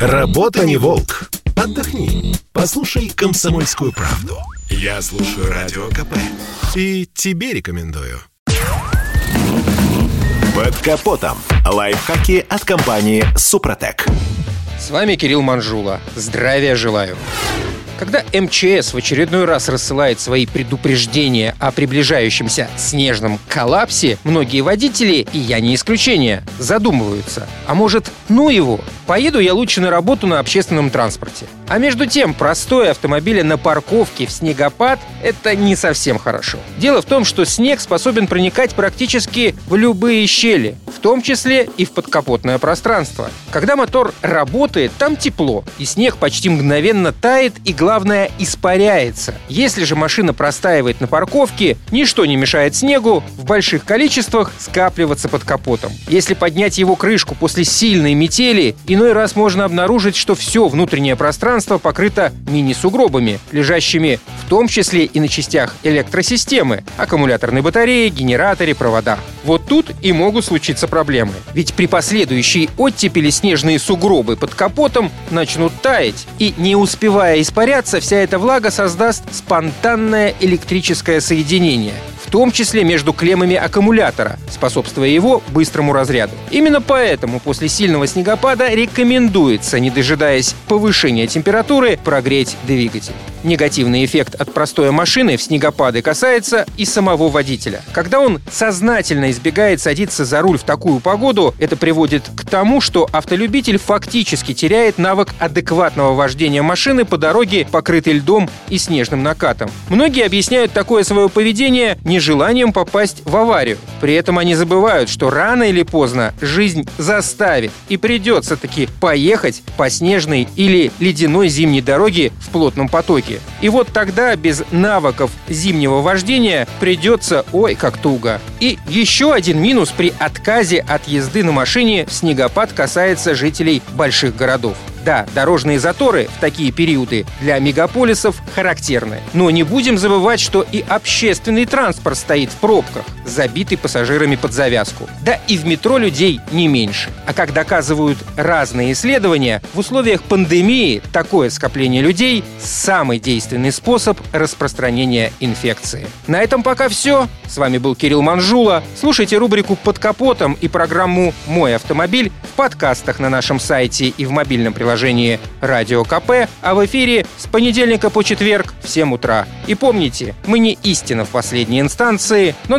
Работа не волк. Отдохни. Послушай комсомольскую правду. Я слушаю радио КП. И тебе рекомендую. Под капотом. Лайфхаки от компании Супротек. С вами Кирилл Манжула. Здравия желаю. Когда МЧС в очередной раз рассылает свои предупреждения о приближающемся снежном коллапсе, многие водители, и я не исключение, задумываются. А может, ну его, поеду я лучше на работу на общественном транспорте. А между тем, простой автомобиль на парковке в снегопад – это не совсем хорошо. Дело в том, что снег способен проникать практически в любые щели, в том числе и в подкапотное пространство. Когда мотор работает, там тепло, и снег почти мгновенно тает и, главное, испаряется. Если же машина простаивает на парковке, ничто не мешает снегу в больших количествах скапливаться под капотом. Если поднять его крышку после сильной метели, иной раз можно обнаружить, что все внутреннее пространство покрыто мини-сугробами, лежащими в том числе и на частях электросистемы, аккумуляторной батареи, генераторе, проводах. Вот тут и могут случиться проблемы. Ведь при последующей оттепели снежные сугробы под капотом начнут таять, и не успевая испаряться, вся эта влага создаст спонтанное электрическое соединение – том числе между клеммами аккумулятора, способствуя его быстрому разряду. Именно поэтому после сильного снегопада рекомендуется, не дожидаясь повышения температуры, прогреть двигатель. Негативный эффект от простой машины в снегопады касается и самого водителя. Когда он сознательно избегает садиться за руль в такую погоду, это приводит к тому, что автолюбитель фактически теряет навык адекватного вождения машины по дороге, покрытой льдом и снежным накатом. Многие объясняют такое свое поведение нежеланием попасть в аварию. При этом они забывают, что рано или поздно жизнь заставит и придется таки поехать по снежной или ледяной зимней дороге в плотном потоке дороге. И вот тогда без навыков зимнего вождения придется ой как туго. И еще один минус при отказе от езды на машине в снегопад касается жителей больших городов. Да, дорожные заторы в такие периоды для мегаполисов характерны. Но не будем забывать, что и общественный транспорт стоит в пробках, забитый пассажирами под завязку. Да и в метро людей не меньше. А как доказывают разные исследования, в условиях пандемии такое скопление людей – самый действенный способ распространения инфекции. На этом пока все. С вами был Кирилл Манжула. Слушайте рубрику «Под капотом» и программу «Мой автомобиль» в подкастах на нашем сайте и в мобильном приложении «Радио КП», а в эфире с понедельника по четверг в 7 утра. И помните, мы не истина в последней инстанции, но